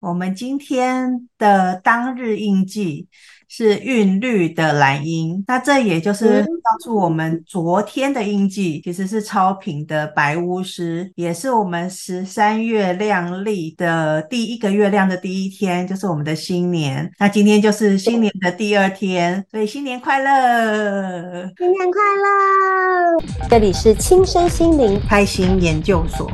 我们今天的当日印记是韵律的蓝鹰，那这也就是告诉我们昨天的印记其实是超频的白巫师，也是我们十三月亮历的第一个月亮的第一天，就是我们的新年。那今天就是新年的第二天，所以新年快乐，新年快乐！这里是轻身心灵开心研究所。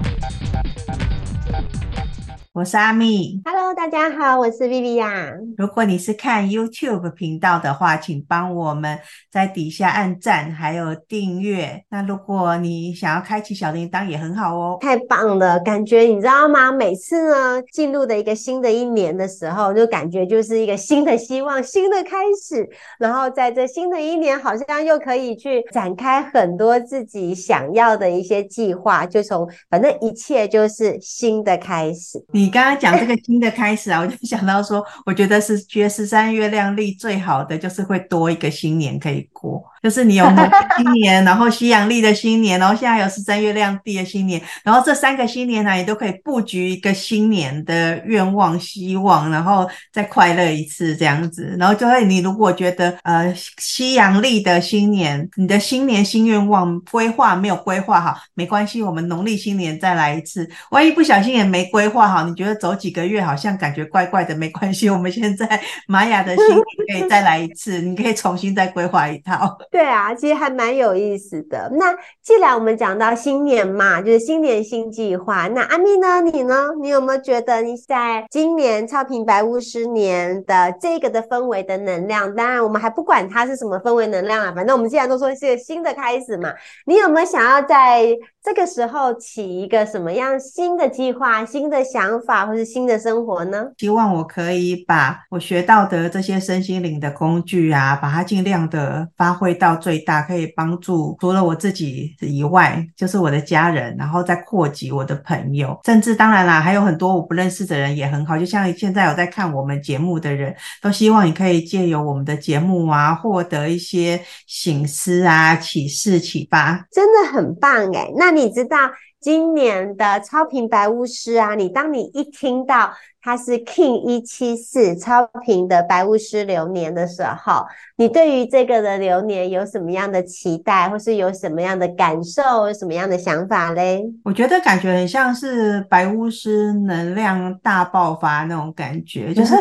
我是阿蜜，Hello，大家好，我是 Viviya。如果你是看 YouTube 频道的话，请帮我们在底下按赞，还有订阅。那如果你想要开启小铃铛，也很好哦。太棒了，感觉你知道吗？每次呢，进入的一个新的一年的时候，就感觉就是一个新的希望，新的开始。然后在这新的一年，好像又可以去展开很多自己想要的一些计划。就从反正一切就是新的开始。你你刚刚讲这个新的开始啊，我就想到说，我觉得是觉得十三月亮历最好的就是会多一个新年可以过。就是你有农历新年，然后西洋历的新年，然后现在有十三月亮历的新年，然后这三个新年呢，你都可以布局一个新年的愿望、希望，然后再快乐一次这样子。然后就会，你如果觉得呃西洋历的新年，你的新年新愿望规划没有规划好，没关系，我们农历新年再来一次。万一不小心也没规划好，你觉得走几个月好像感觉怪怪的，没关系，我们现在 玛雅的新年可以再来一次，你可以重新再规划一套。对啊，其实还蛮有意思的。那既然我们讲到新年嘛，就是新年新计划。那阿咪呢？你呢？你有没有觉得你在今年超平白巫师年的这个的氛围的能量？当然，我们还不管它是什么氛围能量啊，反正我们既然都说是个新的开始嘛，你有没有想要在这个时候起一个什么样新的计划、新的想法，或是新的生活呢？希望我可以把我学到的这些身心灵的工具啊，把它尽量的发挥到最大，可以帮助除了我自己以外，就是我的家人，然后再扩及我的朋友，甚至当然啦，还有很多我不认识的人也很好。就像现在有在看我们节目的人，都希望你可以借由我们的节目啊，获得一些醒思啊、启示、启发，真的很棒诶。那你知道今年的超频白巫师啊？你当你一听到它是 King 一七四超频的白巫师流年的时候，你对于这个的流年有什么样的期待，或是有什么样的感受，有什么样的想法嘞？我觉得感觉很像是白巫师能量大爆发那种感觉，就是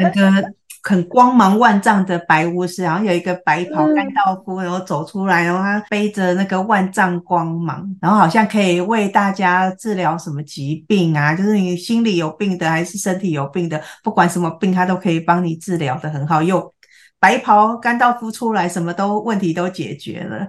那个。很光芒万丈的白巫师，然后有一个白袍甘道夫，然后走出来，然后他背着那个万丈光芒，然后好像可以为大家治疗什么疾病啊，就是你心里有病的还是身体有病的，不管什么病，他都可以帮你治疗的很好。又白袍甘道夫出来，什么都问题都解决了。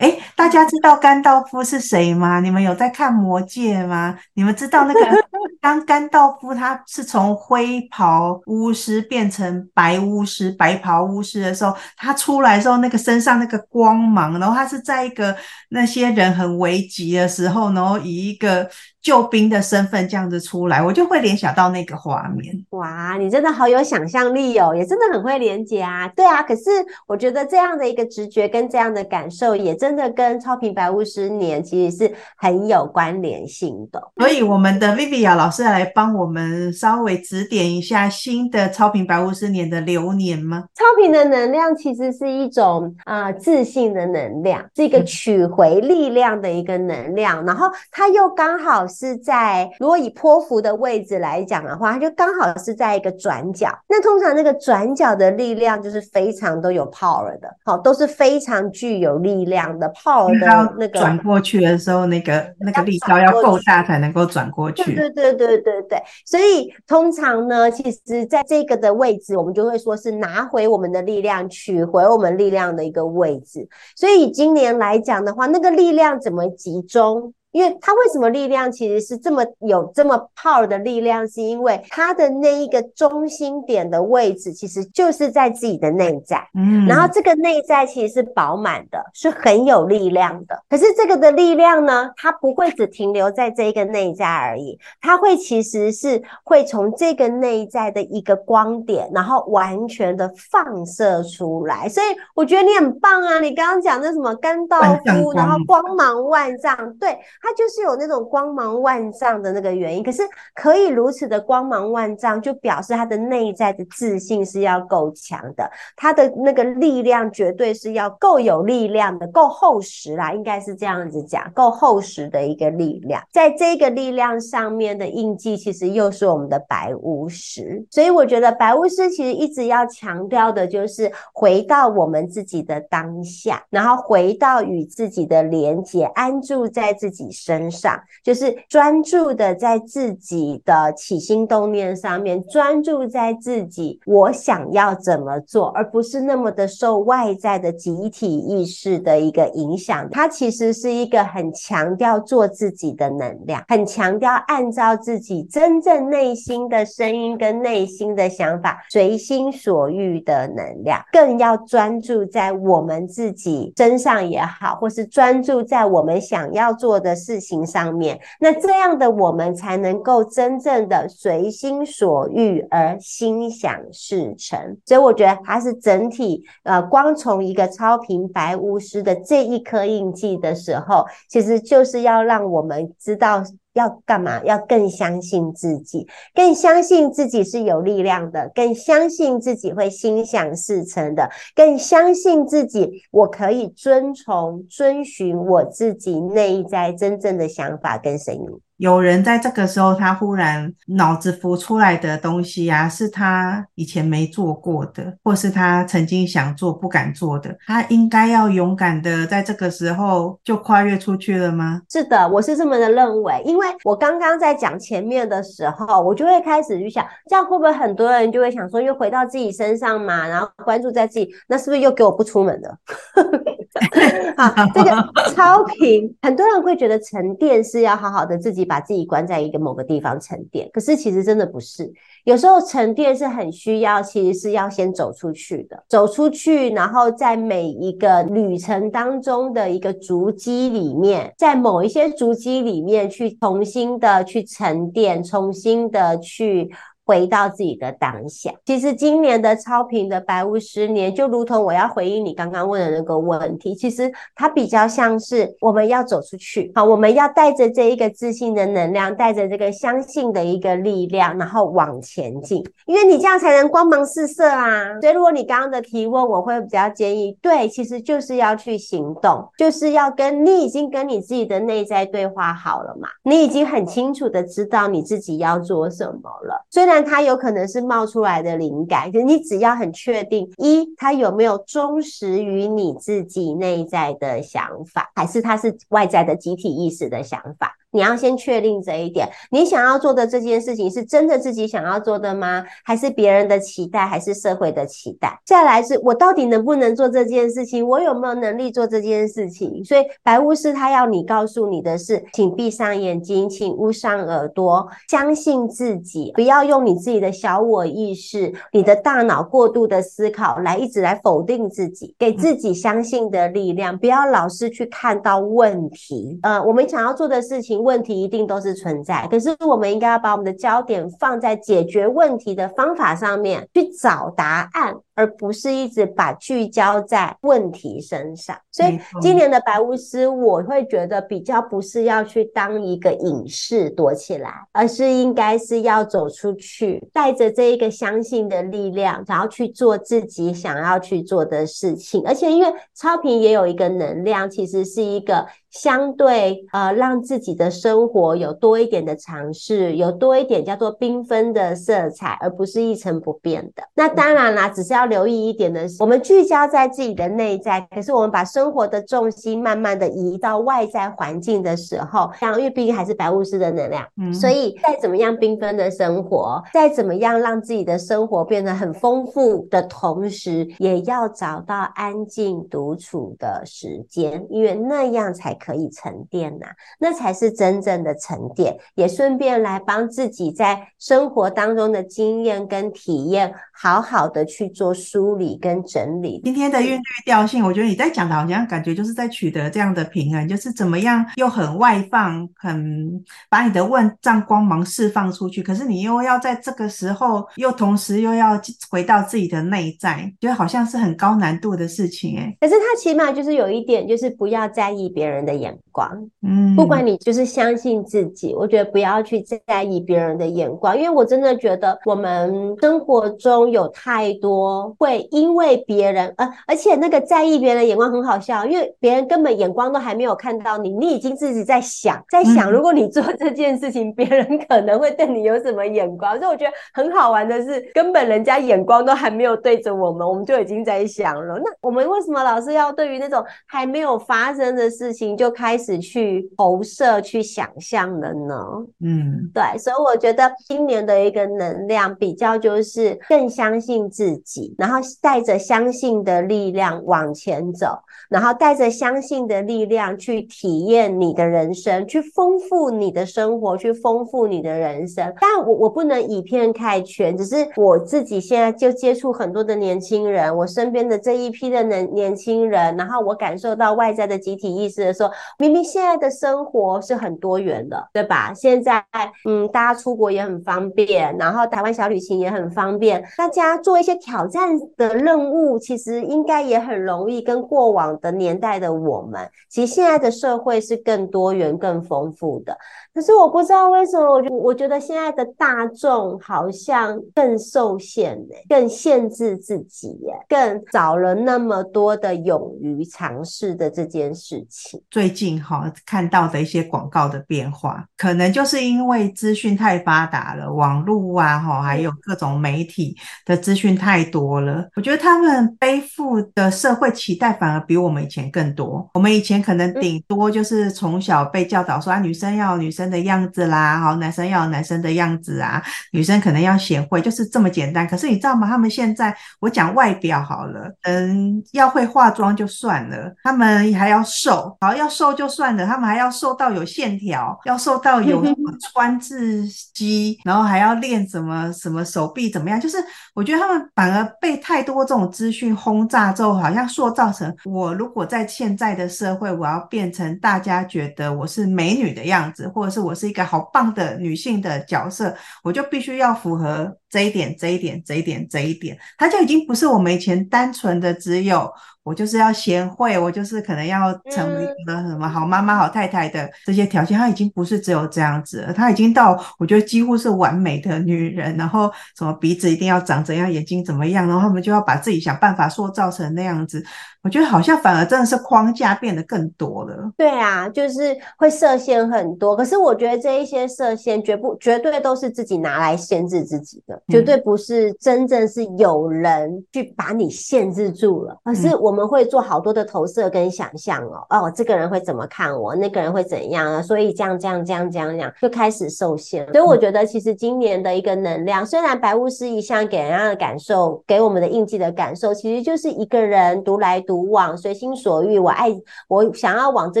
诶，大家知道甘道夫是谁吗？你们有在看魔戒吗？你们知道那个 当甘道夫他是从灰袍巫师变成白巫师、白袍巫师的时候，他出来的时候，那个身上那个光芒，然后他是在一个那些人很危急的时候，然后以一个救兵的身份这样子出来，我就会联想到那个画面。哇，你真的好有想象力哦，也真的很会连接啊。对啊，可是我觉得这样的一个直觉跟这样的感受，也真的跟超频白巫师年其实是很有关联性的。所以，我们的 Viviya 老师来帮我们稍微指点一下新的超频白巫师年的流年吗？超频的能量其实是一种啊、呃、自信的能量，是一个取回力量的一个能量，嗯、然后它又刚好。是在如果以波符的位置来讲的话，它就刚好是在一个转角。那通常那个转角的力量就是非常都有 power 的，好，都是非常具有力量的 power 的那个转过去的时候，那个那个力道要够大才能够转过去。对对对对对，所以通常呢，其实在这个的位置，我们就会说是拿回我们的力量，取回我们力量的一个位置。所以今年来讲的话，那个力量怎么集中？因为它为什么力量其实是这么有这么 power 的力量，是因为它的那一个中心点的位置，其实就是在自己的内在。嗯，然后这个内在其实是饱满的，是很有力量的。可是这个的力量呢，它不会只停留在这一个内在而已，它会其实是会从这个内在的一个光点，然后完全的放射出来。所以我觉得你很棒啊！你刚刚讲的什么甘道夫，然后光芒万丈，对。它就是有那种光芒万丈的那个原因。可是可以如此的光芒万丈，就表示他的内在的自信是要够强的，他的那个力量绝对是要够有力量的，够厚实啦，应该是这样子讲，够厚实的一个力量。在这个力量上面的印记，其实又是我们的白巫师。所以我觉得白巫师其实一直要强调的就是回到我们自己的当下，然后回到与自己的连接，安住在自己身上，就是专注的在自己的起心动念上面，专注在自己我想要怎么做，而不是那么的受外在的集体意识的一个影响。它其实是一个很强调做自己的能量，很强调按照自己真正内心的声音跟内心的想法，随心所欲的能量，更要专注在我们自己身上也好，或是专注在我们想要做的事情上面。那这样的我们才能够真正的随心所欲而心想事成。所以我觉得它是整体，呃，光从一个超平白巫师的这一颗印记的时候，其实就是要让我们知道。要干嘛？要更相信自己，更相信自己是有力量的，更相信自己会心想事成的，更相信自己，我可以遵从、遵循我自己内在真正的想法跟声音。有人在这个时候，他忽然脑子浮出来的东西啊，是他以前没做过的，或是他曾经想做不敢做的，他应该要勇敢的在这个时候就跨越出去了吗？是的，我是这么的认为，因为我刚刚在讲前面的时候，我就会开始去想，这样会不会很多人就会想说，又回到自己身上嘛，然后关注在自己，那是不是又给我不出门了？好，这个 超频，很多人会觉得沉淀是要好好的自己。把自己关在一个某个地方沉淀，可是其实真的不是。有时候沉淀是很需要，其实是要先走出去的，走出去，然后在每一个旅程当中的一个足迹里面，在某一些足迹里面去重新的去沉淀，重新的去。回到自己的当下。其实今年的超频的白巫师年，就如同我要回应你刚刚问的那个问题，其实它比较像是我们要走出去，好，我们要带着这一个自信的能量，带着这个相信的一个力量，然后往前进，因为你这样才能光芒四射啊。所以如果你刚刚的提问，我会比较建议，对，其实就是要去行动，就是要跟你已经跟你自己的内在对话好了嘛，你已经很清楚的知道你自己要做什么了，虽然。但它有可能是冒出来的灵感，就你只要很确定，一，它有没有忠实于你自己内在的想法，还是它是外在的集体意识的想法？你要先确定这一点，你想要做的这件事情是真的自己想要做的吗？还是别人的期待，还是社会的期待？再来是我到底能不能做这件事情？我有没有能力做这件事情？所以白巫师他要你告诉你的是，请闭上眼睛，请捂上耳朵，相信自己，不要用你自己的小我意识、你的大脑过度的思考来一直来否定自己，给自己相信的力量，不要老是去看到问题。呃，我们想要做的事情。问题一定都是存在，可是我们应该要把我们的焦点放在解决问题的方法上面，去找答案。而不是一直把聚焦在问题身上，所以今年的白巫师，我会觉得比较不是要去当一个隐士躲起来，而是应该是要走出去，带着这一个相信的力量，然后去做自己想要去做的事情。而且因为超频也有一个能量，其实是一个相对呃，让自己的生活有多一点的尝试，有多一点叫做缤纷的色彩，而不是一成不变的。那当然啦，只是要。要留意一点的是，我们聚焦在自己的内在，可是我们把生活的重心慢慢的移到外在环境的时候，像因为毕竟还是白巫师的能量，嗯，所以再怎么样缤纷的生活，再怎么样让自己的生活变得很丰富的同时，也要找到安静独处的时间，因为那样才可以沉淀呐、啊，那才是真正的沉淀，也顺便来帮自己在生活当中的经验跟体验，好好的去做。梳理跟整理今天的韵律调性，我觉得你在讲的好像感觉就是在取得这样的平衡，就是怎么样又很外放，很把你的万丈光芒释放出去，可是你又要在这个时候又同时又要回到自己的内在，觉得好像是很高难度的事情哎。可是他起码就是有一点，就是不要在意别人的的眼光。嗯，不管你就是相信自己，我觉得不要去在意别人的眼光，因为我真的觉得我们生活中有太多会因为别人，呃，而且那个在意别人的眼光很好笑，因为别人根本眼光都还没有看到你，你已经自己在想，在想如果你做这件事情，别人可能会对你有什么眼光。所以我觉得很好玩的是，根本人家眼光都还没有对着我们，我们就已经在想了。那我们为什么老是要对于那种还没有发生的事情就开始去投射、去想象了呢？嗯，对，所以我觉得今年的一个能量比较就是更相信自己，然后带着相信的力量往前走，然后带着相信的力量去体验你的人生，去丰富你的生活，去丰富你的人生。但我我不能以偏概全，只是我自己现在就接触很多的年轻人，我身边的这一批的年年轻人，然后我感受到外在的集体意识的时候，明明现在的生活是很多元的，对吧？现在嗯，大家出国也很方便，然后台湾小旅行也很方便，大家做一些挑战的任务，其实应该也很容易。跟过往的年代的我们，其实现在的社会是更多元、更丰富的。可是我不知道为什么，我我觉得现在的大众好像更受限呢，更限制自己，更少了那么多的勇于尝试的这件事情。最近哈看到的一些广告的变化，可能就是因为资讯太发达了，网络啊哈，还有各种媒体的资讯太多了。我觉得他们背负的社会期待反而比我们以前更多。我们以前可能顶多就是从小被教导说啊，女生要女生。的样子啦，好，男生要有男生的样子啊，女生可能要贤惠，就是这么简单。可是你知道吗？他们现在，我讲外表好了，嗯，要会化妆就算了，他们还要瘦，好，要瘦就算了，他们还要瘦到有线条，要瘦到 有什么川字肌，然后还要练什么什么手臂怎么样？就是我觉得他们反而被太多这种资讯轰炸之后，好像塑造成我如果在现在的社会，我要变成大家觉得我是美女的样子，或者是我是一个好棒的女性的角色，我就必须要符合这一点、这一点、这一点、这一点，它就已经不是我们以前单纯的只有。我就是要贤惠，我就是可能要成为一个什么好妈妈、好太太的这些条件，她已经不是只有这样子了，她已经到我觉得几乎是完美的女人，然后什么鼻子一定要长怎样，眼睛怎么样，然后他们就要把自己想办法塑造成那样子。我觉得好像反而真的是框架变得更多了。对啊，就是会设限很多。可是我觉得这一些设限绝不绝对都是自己拿来限制自己的，绝对不是真正是有人去把你限制住了，而是我。们会做好多的投射跟想象哦，哦，这个人会怎么看我，那个人会怎样啊？所以这样这样这样这样这样就开始受限。所以我觉得，其实今年的一个能量，虽然白巫师一向给人家的感受，给我们的印记的感受，其实就是一个人独来独往，随心所欲。我爱，我想要往这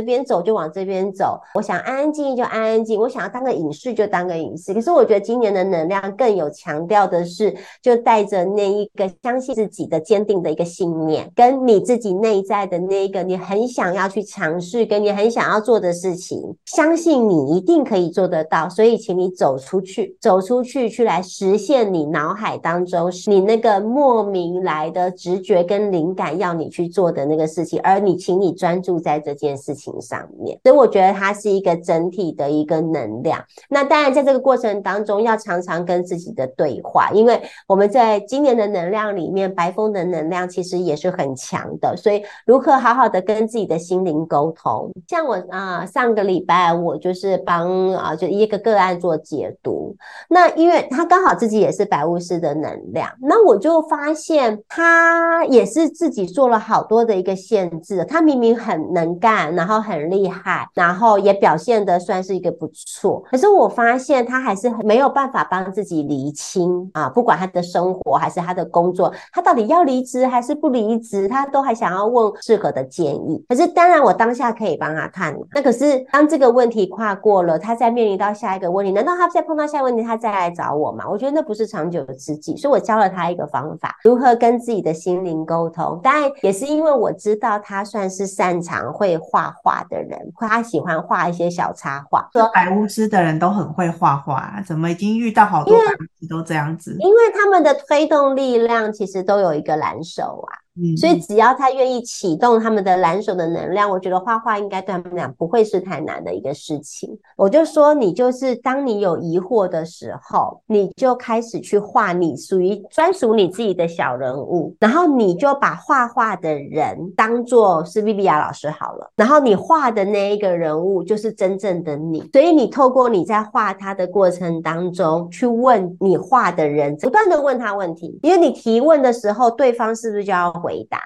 边走就往这边走，我想安安静静就安安静，我想要当个隐士就当个隐士。可是我觉得今年的能量更有强调的是，就带着那一个相信自己的坚定的一个信念，跟你。自己内在的那一个你很想要去尝试，跟你很想要做的事情，相信你一定可以做得到。所以，请你走出去，走出去，去来实现你脑海当中你那个莫名来的直觉跟灵感要你去做的那个事情。而你，请你专注在这件事情上面。所以，我觉得它是一个整体的一个能量。那当然，在这个过程当中，要常常跟自己的对因为我们在今年的能量里面，白风的能量其实也是很强。的，所以如何好好的跟自己的心灵沟通？像我啊、上个礼拜我就是帮啊，就一个个案做解读。那因为他刚好自己也是白巫师的能量，那我就发现他也是自己做了好多的一个限制。他明明很能干，然后很厉害，然后也表现的算是一个不错。可是我发现他还是没有办法帮自己厘清啊，不管他的生活还是他的工作，他到底要离职还是不离职，他都。还想要问适合的建议，可是当然我当下可以帮他看。那可是当这个问题跨过了，他再面临到下一个问题，难道他再碰到下一个问题，他再来找我吗？我觉得那不是长久之计。所以我教了他一个方法，如何跟自己的心灵沟通。当然也是因为我知道他算是擅长会画画的人，他喜欢画一些小插画。说白巫师的人都很会画画，怎么已经遇到好多白巫师都这样这样子？因为他们的推动力量其实都有一个蓝手啊。嗯，所以只要他愿意启动他们的蓝手的能量，我觉得画画应该对他们俩不会是太难的一个事情。我就说，你就是当你有疑惑的时候，你就开始去画你属于专属你自己的小人物，然后你就把画画的人当做是薇薇亚老师好了，然后你画的那一个人物就是真正的你。所以你透过你在画他的过程当中去问你画的人，不断的问他问题，因为你提问的时候，对方是不是就要？回答，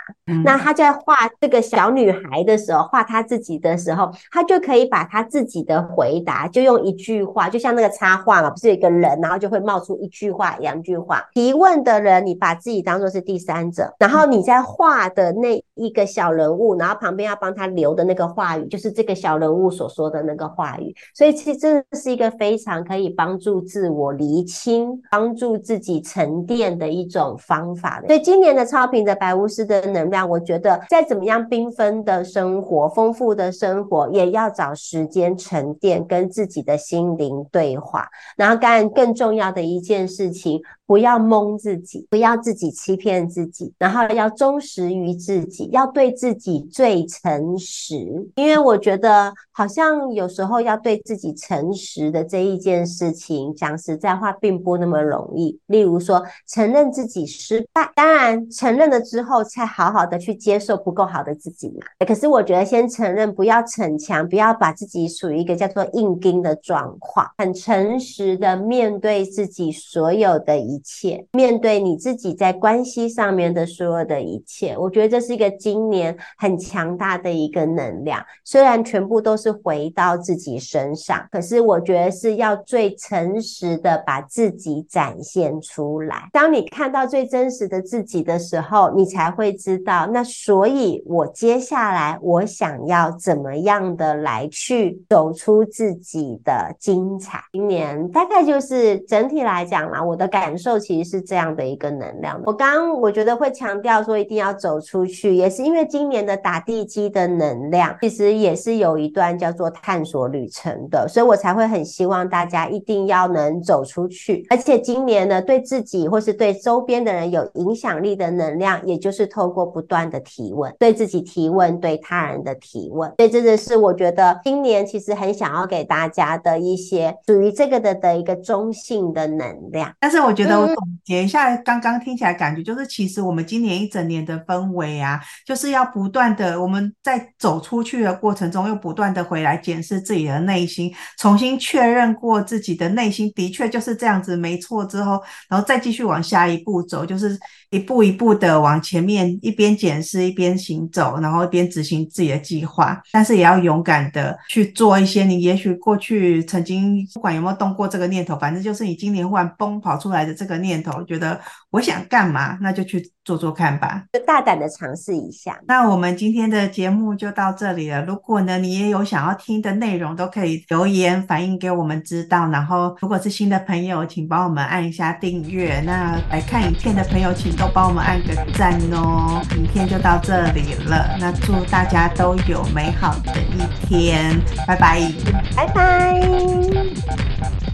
那他在画这个小女孩的时候，画他自己的时候，他就可以把他自己的回答，就用一句话，就像那个插画嘛，不是有一个人，然后就会冒出一句话、两句话。提问的人，你把自己当做是第三者，然后你在画的那一个小人物，然后旁边要帮他留的那个话语，就是这个小人物所说的那个话语。所以其实这是一个非常可以帮助自我厘清、帮助自己沉淀的一种方法。所以今年的超频的白巫师的能量，我觉得再怎么样缤纷的生活、丰富的生活，也要找时间沉淀，跟自己的心灵对话。然后，当然更重要的一件事情。不要蒙自己，不要自己欺骗自己，然后要忠实于自己，要对自己最诚实。因为我觉得好像有时候要对自己诚实的这一件事情，讲实在话并不那么容易。例如说，承认自己失败，当然承认了之后，才好好的去接受不够好的自己嘛。可是我觉得先承认，不要逞强，不要把自己属于一个叫做硬钉的状况，很诚实的面对自己所有的一。一切面对你自己在关系上面的所有的一切，我觉得这是一个今年很强大的一个能量。虽然全部都是回到自己身上，可是我觉得是要最诚实的把自己展现出来。当你看到最真实的自己的时候，你才会知道，那所以我接下来我想要怎么样的来去走出自己的精彩。今年大概就是整体来讲啦，我的感受。其实是这样的一个能量。我刚刚我觉得会强调说一定要走出去，也是因为今年的打地基的能量，其实也是有一段叫做探索旅程的，所以我才会很希望大家一定要能走出去。而且今年呢，对自己或是对周边的人有影响力的能量，也就是透过不断的提问，对自己提问，对他人的提问。所以这个是我觉得今年其实很想要给大家的一些属于这个的的一个中性的能量。但是我觉得。我总结一下，刚刚听起来感觉就是，其实我们今年一整年的氛围啊，就是要不断的，我们在走出去的过程中，又不断的回来检视自己的内心，重新确认过自己的内心的确就是这样子，没错之后，然后再继续往下一步走，就是一步一步的往前面，一边检视一边行走，然后一边执行自己的计划，但是也要勇敢的去做一些你也许过去曾经不管有没有动过这个念头，反正就是你今年忽然蹦跑出来的这。个念头，觉得我想干嘛，那就去做做看吧，就大胆的尝试一下。那我们今天的节目就到这里了。如果呢，你也有想要听的内容，都可以留言反映给我们知道。然后，如果是新的朋友，请帮我们按一下订阅。那来看影片的朋友，请都帮我们按个赞哦。影片就到这里了，那祝大家都有美好的一天，拜拜，拜拜。